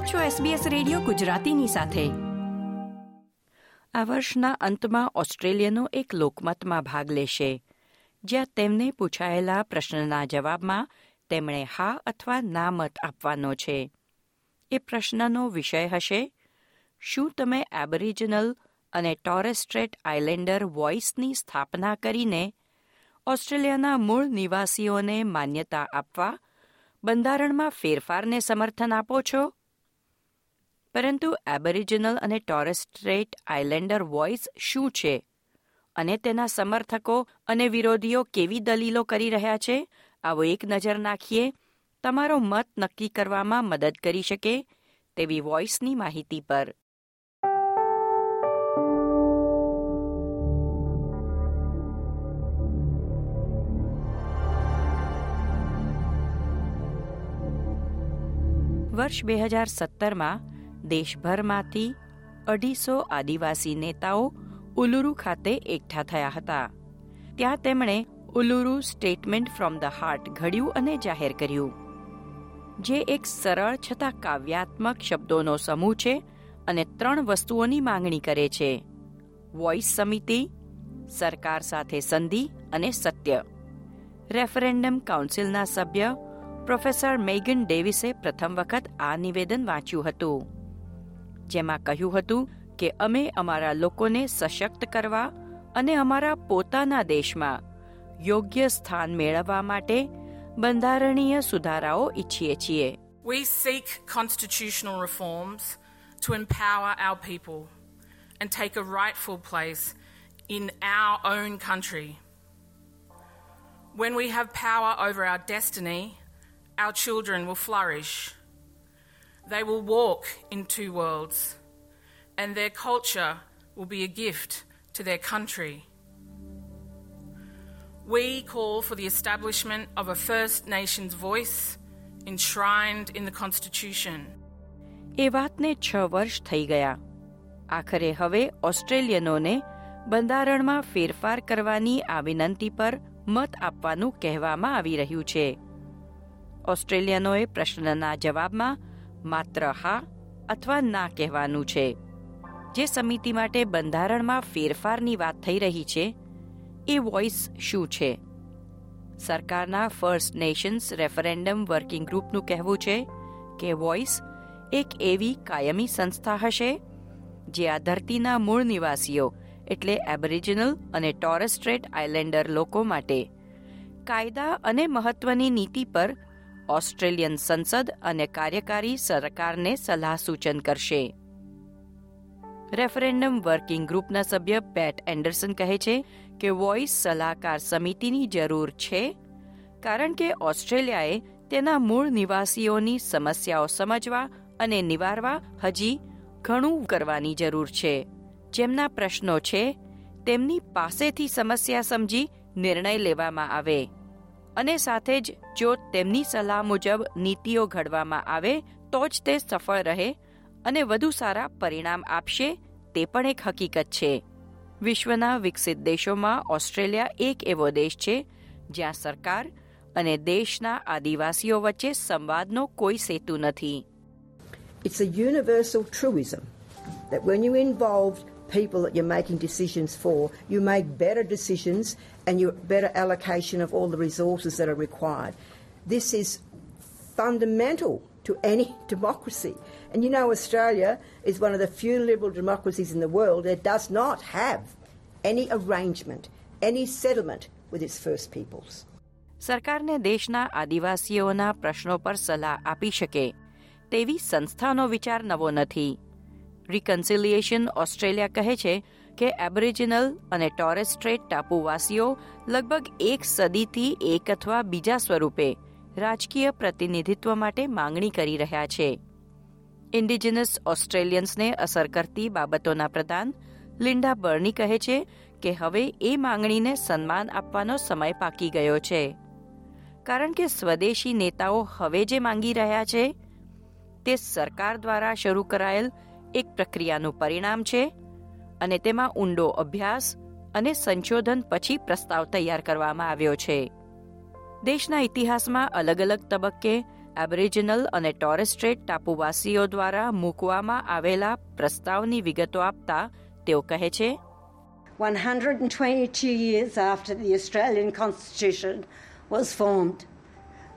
આપ છો SBS radio ગુજરાતીની સાથે. આ વર્ષના અંતમાં ઓસ્ટ્રેલિયનો એક લોકમતમાં ભાગ લેશે. જ્યાં તેમને પૂછાયેલા પ્રશ્નના જવાબમાં તેમણે હા અથવા ના મત આપવાનો છે. એ પ્રશ્નનો વિષય હશે, શું તમે એબરિજિનલ અને ટોરેસ્ટ્રેટ આઇલેન્ડર વોઇસની સ્થાપના કરીને ઓસ્ટ્રેલિયાના મૂળ નિવાસીઓને માન્યતા આપવા બંધારણમાં ફેરફારને સમર્થન આપો છો? પરંતુ એબરિજિનલ અને ટોરેસ્ટ્રેટ આઇલેન્ડર વોઇસ શું છે? અને તેના સમર્થકો અને વિરોધીઓ કેવી દલીલો કરી રહ્યા છે? આવો એક નજર નાખીએ. તમારો મત નક્કી કરવામાં મદદ કરી શકે તેવી વોઇસની માહિતી પર. વર્ષ બે હજાર સત્તરમાં દેશભરમાંથી અઢીસો આદિવાસી નેતાઓ ઉલુરુ ખાતે એકઠા થયા હતા. ત્યાં તેમણે Uluru Statement from the Heart ઘડ્યું અને જાહેર કર્યું. જે એક સરળ છતાં કાવ્યાત્મક શબ્દોનો સમૂહ છે અને ત્રણ વસ્તુઓની માંગણી કરે છે. વોઇસ સમિતિ, સરકાર સાથે સંધિ અને સત્ય. રેફરેન્ડમ કાઉન્સિલના સભ્ય પ્રોફેસર મેગન ડેવિસે પ્રથમ વખત આ નિવેદન વાંચ્યું હતું. જેમાં કહ્યું હતું કે અમે અમારા લોકોને સશક્ત કરવા અને અમારા પોતાના દેશમાં યોગ્ય સ્થાન મેળવવા માટે બંધારણીય સુધારાઓ ઈચ્છીએ છીએ We seek constitutional reforms to empower our people and take a rightful place in our own country. When we have power over our destiny, our children will flourish. They will walk in two worlds, and their culture will be a gift to their country. We call for the establishment of a First Nations voice enshrined in the Constitution. એ વાતને છ વર્ષ થઈ ગયા આખરે હવે ઓસ્ટ્રેલિયનોને બંધારણમાં ફેરફાર કરવાની આ વિનંતી પર મત આપવાનું કહેવામાં આવી રહ્યું છે ઓસ્ટ્રેલિયનોએ પ્રશ્નના જવાબમાં માત્ર હા અથવા ના કહેવાનું છે. જે સમિતિ માટે બંધારણમાં ફેરફારની વાત થઈ રહી છે, એ વોઇસ શું છે? સરકારના ફર્સ્ટ નેશન્સ રેફરેન્ડમ વર્કિંગ ગ્રુપનું કહેવું છે કે વોઇસ એક એવી કાયમી સંસ્થા હશે, જે આ ધરતીના મૂળ નિવાસીઓ, એટલે એબરિજિનલ અને ટોરેસ્ટ્રેટ આઇલેન્ડર લોકો માટે કાયદા અને મહત્વની નીતિ પર ઓસ્ટ્રેલિયન સંસદ અને કાર્યકારી સરકારને સલાહ સૂચન કરશે. રેફરેન્ડમ વર્કિંગ ગ્રુપના સભ્ય પેટ એન્ડરસન કહે છે કે વોઇસ સલાહકાર સમિતિની જરૂર છે, કારણ કે ઓસ્ટ્રેલિયાએ તેના મૂળ નિવાસીઓની સમસ્યાઓ સમજવા અને નિવારવા હજી ઘણું કરવાની જરૂર છે. જેમના પ્રશ્નો છે, તેમની પાસેથી સમસ્યા સમજી નિર્ણય લેવામાં આવે. અને સાથે જ જો તેમની સલાહ મુજબ નીતિઓ ઘડવામાં આવે, તો જ તે સફળ રહે અને વધુ સારા પરિણામ આપશે, તે પણ એક હકીકત છે. વિશ્વના વિકસિત દેશોમાં ઓસ્ટ્રેલિયા એક એવો દેશ છે, જ્યાં સરકાર અને દેશના આદિવાસીઓ વચ્ચે સંવાદનો કોઈ સેતુ નથી. It's a universal truism that when you involve people that you're making decisions for, you make better decisions and you better allocation of all the resources that are required. This is fundamental to any democracy. And you know, Australia is one of the few liberal democracies in the world that does not have any arrangement, any settlement with its First Peoples. સરકારને દેશના આદિવાસીઓના પ્રશ્નો પર સલાહ આપી શકે તેવી સંસ્થાનો વિચાર નવો નથી રિકન્સિલિયેશન ઓસ્ટ્રેલિયા કહે છે કે એબરિજિનલ અને ટોરેસ્ટ્રેટ ટાપુવાસીઓ લગભગ એક સદીથી એક અથવા બીજા સ્વરૂપે રાજકીય પ્રતિનિધિત્વ માટે માંગણી કરી રહ્યા છે. ઇન્ડિજિનસ ઓસ્ટ્રેલિયન્સને અસર કરતી બાબતોના પ્રધાન લિન્ડા બર્ની કહે છે કે હવે એ માંગણીને સન્માન આપવાનો સમય પાકી ગયો છે. કારણ કે સ્વદેશી નેતાઓ હવે જે માંગી રહ્યા છે, તે સરકાર દ્વારા શરૂ કરાયેલ એક પ્રક્રિયાનું પરિણામ છે અને તેમાં ઊંડો અભ્યાસ અને સંશોધન પછી પ્રસ્તાવ તૈયાર કરવામાં આવ્યો છે. દેશના ઇતિહાસમાં અલગ અલગ તબક્કે એબરિજિનલ અને ટોરેસ્ટ્રેટ ટાપુવાસીઓ દ્વારા મૂકવામાં આવેલા પ્રસ્તાવની વિગતો આપતા તેઓ કહે છે 122 years after the Australian Constitution was formed,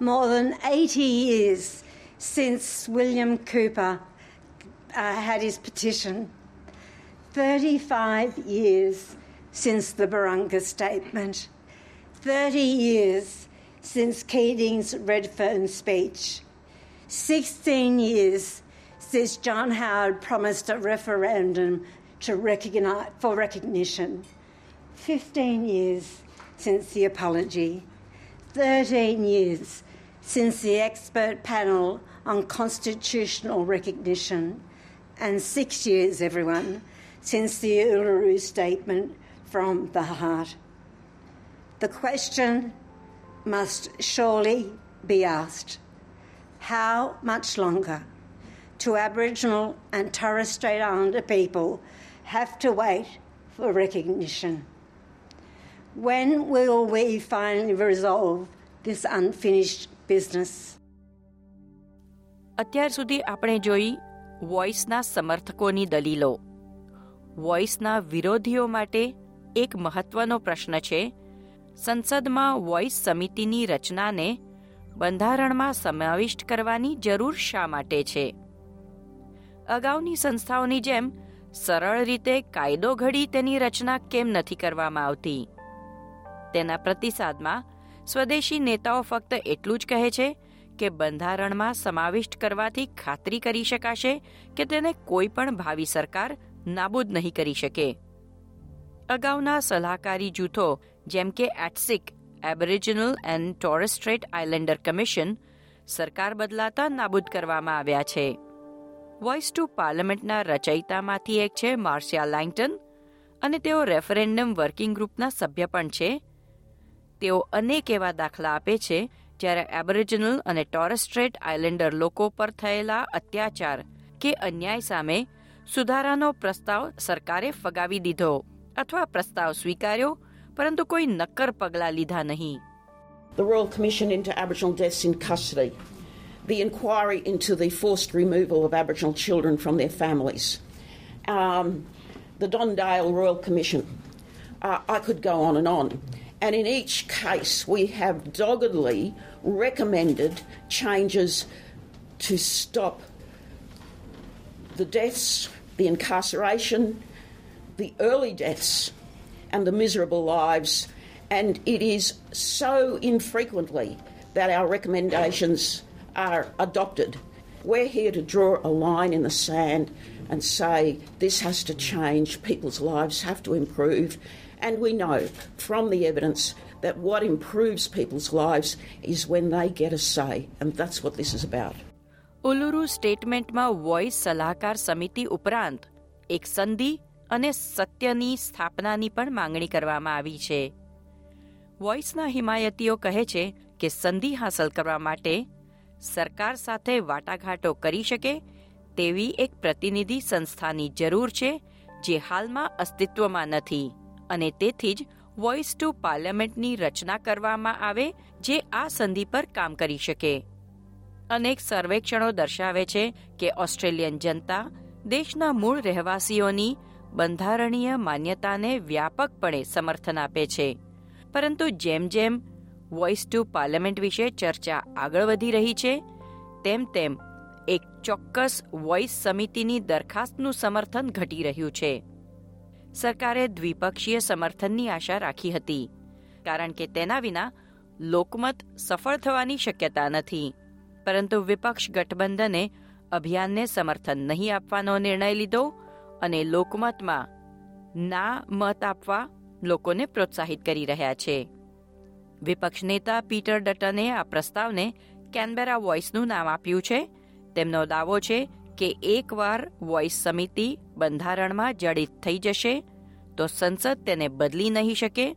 more than 80 years since William Cooper uh, had his petition, 35 years since the Barunga Statement, 30 years since Keating's Redfern speech, 16 years since John Howard promised a referendum to recognize, for recognition. 15 years since the apology. 13 years since the expert panel on constitutional recognition And six years, everyone, since the Uluru Statement from the heart. The question must surely be asked how much longer do Aboriginal and Torres Strait Islander people have to wait for recognition. When will we finally resolve this unfinished business? અત્યાર સુધી આપણે જોઈ વોઇસના સમર્થકોની દલીલો. વોઇસના વિરોધીઓ માટે એક મહત્વનો પ્રશ્ન છે, સંસદમાં વોઇસ સમિતિની રચનાને બંધારણમાં સમાવિષ્ટ કરવાની જરૂર શા માટે છે? અગાઉની સંસ્થાઓની જેમ સરળ રીતે કાયદો ઘડી તેની રચના કેમ નથી કરવામાં આવતી? તેના પ્રતિસાદમાં સ્વદેશી નેતાઓ ફક્ત એટલું જ કહે છે કે બંધારણમાં સમાવિષ્ટ કરવાથી ખાતરી કરી શકાશે કે તેને કોઈ પણ ભાવિ સરકાર નાબૂદ નહીં કરી શકે. અગાઉના સલાહકારી જૂથો જેમ કે ATSIC, Aboriginal and Torres Strait Islander Commission સરકાર બદલાતા નાબૂદ કરવામાં આવ્યા છે. વોઇસ ટુ પાર્લામેન્ટના રચયિતામાંથી એક છે માર્શિયા લેંગટન અને તેઓ રેફરેન્ડમ વર્કિંગ ગ્રુપના સભ્ય પણ છે. તેઓ અનેક એવા દાખલા આપે છે જ્યારે એબોરિજિનલ અને ટોરેસ્ટ્રેટ આઇલેન્ડર લોકો પર થયેલા અત્યાચાર કે અન્યાય સામે સુધારાનો પ્રસ્તાવ સરકારે ફગાવી દીધો અથવા પ્રસ્તાવ સ્વીકાર્યો પરંતુ કોઈ નક્કર પગલાં લીધા નહીં The Royal Commission into Aboriginal Deaths in Custody the inquiry into the forced removal of Aboriginal children from their families, um, the Dondale Royal Commission. Uh, I could go on and on. And in each case, we have doggedly recommended changes to stop the deaths, the incarceration, the early deaths, and the miserable lives. And it is so infrequently that our recommendations are adopted. We're here to draw a line in the sand and say this has to change, people's lives have to improve. And we know from the evidence that what improves people's lives is when they get a say, and that's what this is about. Uluru સ્ટેટમેન્ટમાં voice સલાહકાર સમિતિ ઉપરાંત એક સંધિ અને સત્યની સ્થાપનાની પણ માંગણી કરવામાં આવી છે વોઇસના હિમાયતીઓ કહે છે કે સંધિ હાંસલ કરવા માટે સરકાર સાથે વાટાઘાટો કરી શકે તેવી એક પ્રતિનિધિ સંસ્થાની જરૂર છે જે હાલમાં અસ્તિત્વમાં નથી અને તેથી જ વોઇસ ટુ પાર્લામેન્ટની રચના કરવામાં આવે જે આ સંધિ પર કામ કરી શકે. અનેક સર્વેક્ષણો દર્શાવે છે કે ઓસ્ટ્રેલિયન જનતા દેશના મૂળ રહેવાસીઓની બંધારણીય માન્યતાને વ્યાપકપણે સમર્થન આપે છે. પરંતુ જેમ જેમ વોઇસ ટુ પાર્લામેન્ટ વિશે ચર્ચા આગળ વધી રહી છે, તેમ તેમ એક ચોક્કસ વોઇસ સમિતિની દરખાસ્તનું સમર્થન ઘટી રહ્યું છે. સરકારે દ્વિપક્ષીય સમર્થનની આશા રાખી હતી, કારણ કે તેના વિના લોકમત સફળ થવાની શક્યતા નથી. પરંતુ વિપક્ષ ગઠબંધને અભિયાનને સમર્થન નહીં આપવાનો નિર્ણય લીધો અને લોકમતમાં ના મત આપવા લોકોને પ્રોત્સાહિત કરી રહ્યા છે. વિપક્ષ નેતા પીટર ડટને આ પ્રસ્તાવને કેનબેરા વોઇસનું નામ આપ્યું છે. તેમનો દાવો છે કે એકવાર વોઇસ સમિતિ બંધારણમાં જડિત થઈ જશે તો સંસદ તેને બદલી નહીં શકે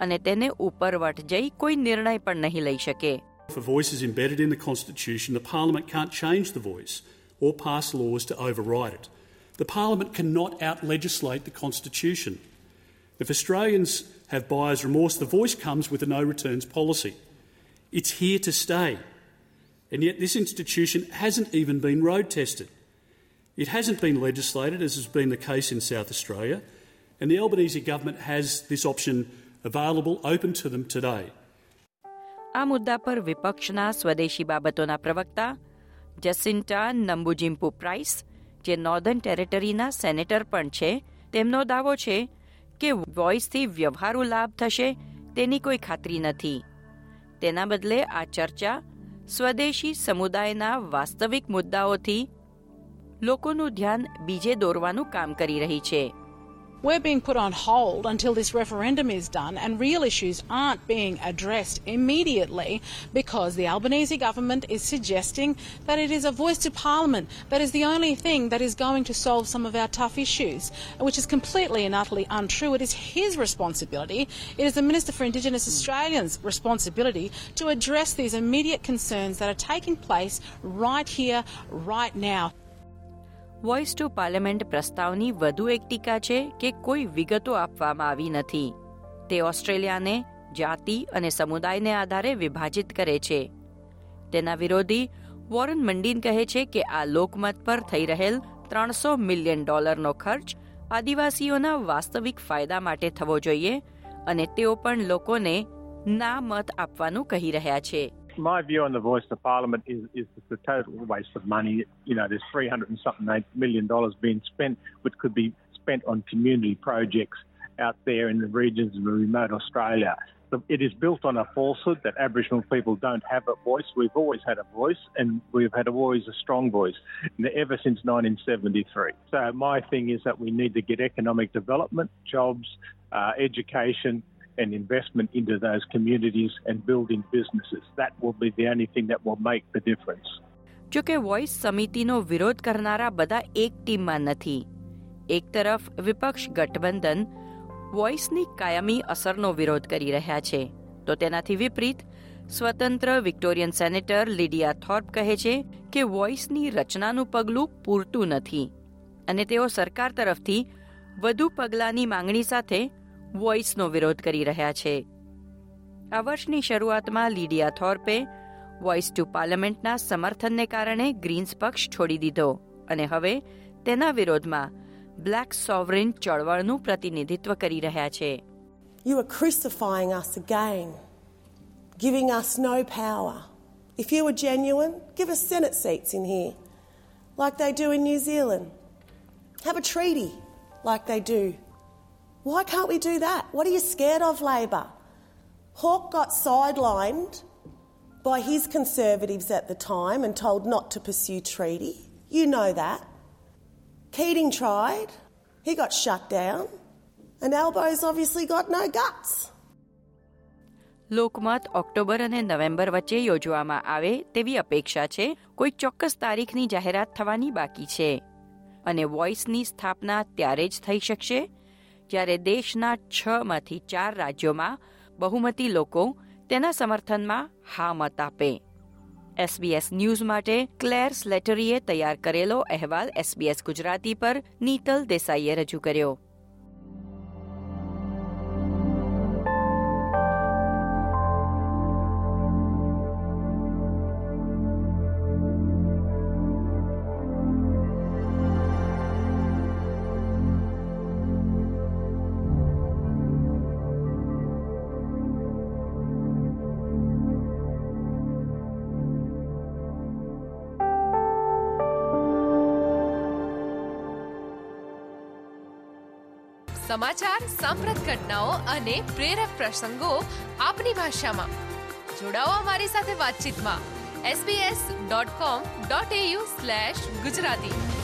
અને તેને ઉપરવટ જઈ કોઈ નિર્ણય પણ નહીં લઈ શકે If a voice is embedded in the Constitution, the Parliament can't change the voice or pass laws to override it. The Parliament cannot out legislate the Constitution. If Australians have buyer's remorse, the voice comes with a no returns policy. It's here to stay. And yet, this institution hasn't even been road tested. It hasn't been legislated, as has been the case in South Australia, and the Albanese government has this option available, open to them today. આ મુદ્દા પર વિપક્ષના સ્વદેશી બાબતોના પ્રવક્તા જસિન્ટા Nampijinpa Price જે northern ટેરેટરીના senator પણ છે તેમનો દાવો છે કે વોઇસથી વ્યવહારુ લાભ થશે તેની કોઈ ખાતરી નથી તેના બદલે આ ચર્ચા સ્વદેશી સમુદાયના વાસ્તવિક મુદ્દાઓથી લોકોનું ધ્યાન બીજે દોરવાનું કામ કરી રહી છે We're being put on hold until this referendum is done, and real issues aren't being addressed immediately because the Albanese government is suggesting that it is a voice to Parliament that is the only thing that is going to solve some of our tough issues, which is completely and utterly untrue. It is his responsibility, it is the Minister for Indigenous Australians' responsibility to address these immediate concerns that are taking place right here, right now. Voice to Parliament પ્રસ્તાવની વધુ એક ટીકા છે કે કોઈ વિગતો આપવામાં આવી નથી. તે ઓસ્ટ્રેલિયાને, જાતિ અને સમુદાયને આધારે વિભાજિત કરે છે. તેના વિરોધી વોરન મંડીન કહે છે કે આ લોકમત પર થઈ રહેલ ત્રણસો મિલિયન ડોલરનો ખર્ચ આદિવાસીઓના વાસ્તવિક ફાયદા માટે થવો જોઈએ અને તેઓ પણ લોકોને ના મત આપવાનું કહી રહ્યા છે. My view on the voice of Parliament is, is a total waste of money. You know, there's 300 and something million dollars being spent, which could be spent on community projects out there in the regions of remote Australia. It is built on a falsehood that Aboriginal people don't have a voice. We've always had a voice, and we've had always a strong voice ever since 1973. So my thing is that we need to get economic development, jobs, uh, education, and investment into those communities and building businesses. That will be the only thing that will make the difference. જોકે Voice સમિતિનો વિરોધ કરનારા બધા એક ટીમમાં નથી એક તરફ વિપક્ષ ગઠબંધન વોઇસની કાયમી અસરનો વિરોધ કરી રહ્યા છે તો તેનાથી વિપરીત, સ્વતંત્ર વિક્ટોરિયન સેનેટર લિડિયા થોર્પ કહે છે કે વોઇસની રચનાનું પગલું પૂરતું નથી અને તેઓ સરકાર તરફથી વધુ પગલાંની માંગણી સાથે વોઇસનો વિરોધ કરી રહ્યા છે આ વર્ષની શરૂઆતમાં લીડિયા થોર્પે વોઇસ ટુ પાર્લામેન્ટના સમર્થનને કારણે ગ્રીન્સ પક્ષ છોડી દીધો અને હવે તેના વિરોધમાં બ્લેક સોવરિન ચળવળનું પ્રતિનિધિત્વ કરી રહ્યા છે are crucifying us again, giving us no power. If you were genuine, give us Senate seats in here, like they do in New Zealand. Have a treaty, like they do why can't we do that? What are you scared of, Labor? Hawke got sidelined by his Conservatives at the time and told not to pursue treaty. You know that. Keating tried, he got shut down, and Albo's obviously got no guts. લોકમત October અને November વચ્ચે યોજવામાં આવે તેવી અપેક્ષા છે કોઈ ચોક્કસ તારીખની જાહેરાત થવાની બાકી છે અને વોઇસની સ્થાપના ત્યારે જ થઈ શકશે જ્યારે દેશના છ માંથી ચાર રાજ્યોમાં બહુમતી લોકો તેના સમર્થનમાં હા મત આપે. એસબીએસ ન્યૂઝ માટે ક્લેર સ્લેટરીએ તૈયાર કરેલો અહેવાલ એસબીએસ ગુજરાતી પર નીતલ દેસાઈએ રજૂ કર્યો. સમાચાર, સાંપ્રત ઘટનાઓ અને પ્રેરક પ્રસંગો આપની ભાષામાં. જોડાઓ અમારી સાથે વાતચીતમાં. SBS dot com dot AU slash Gujarati.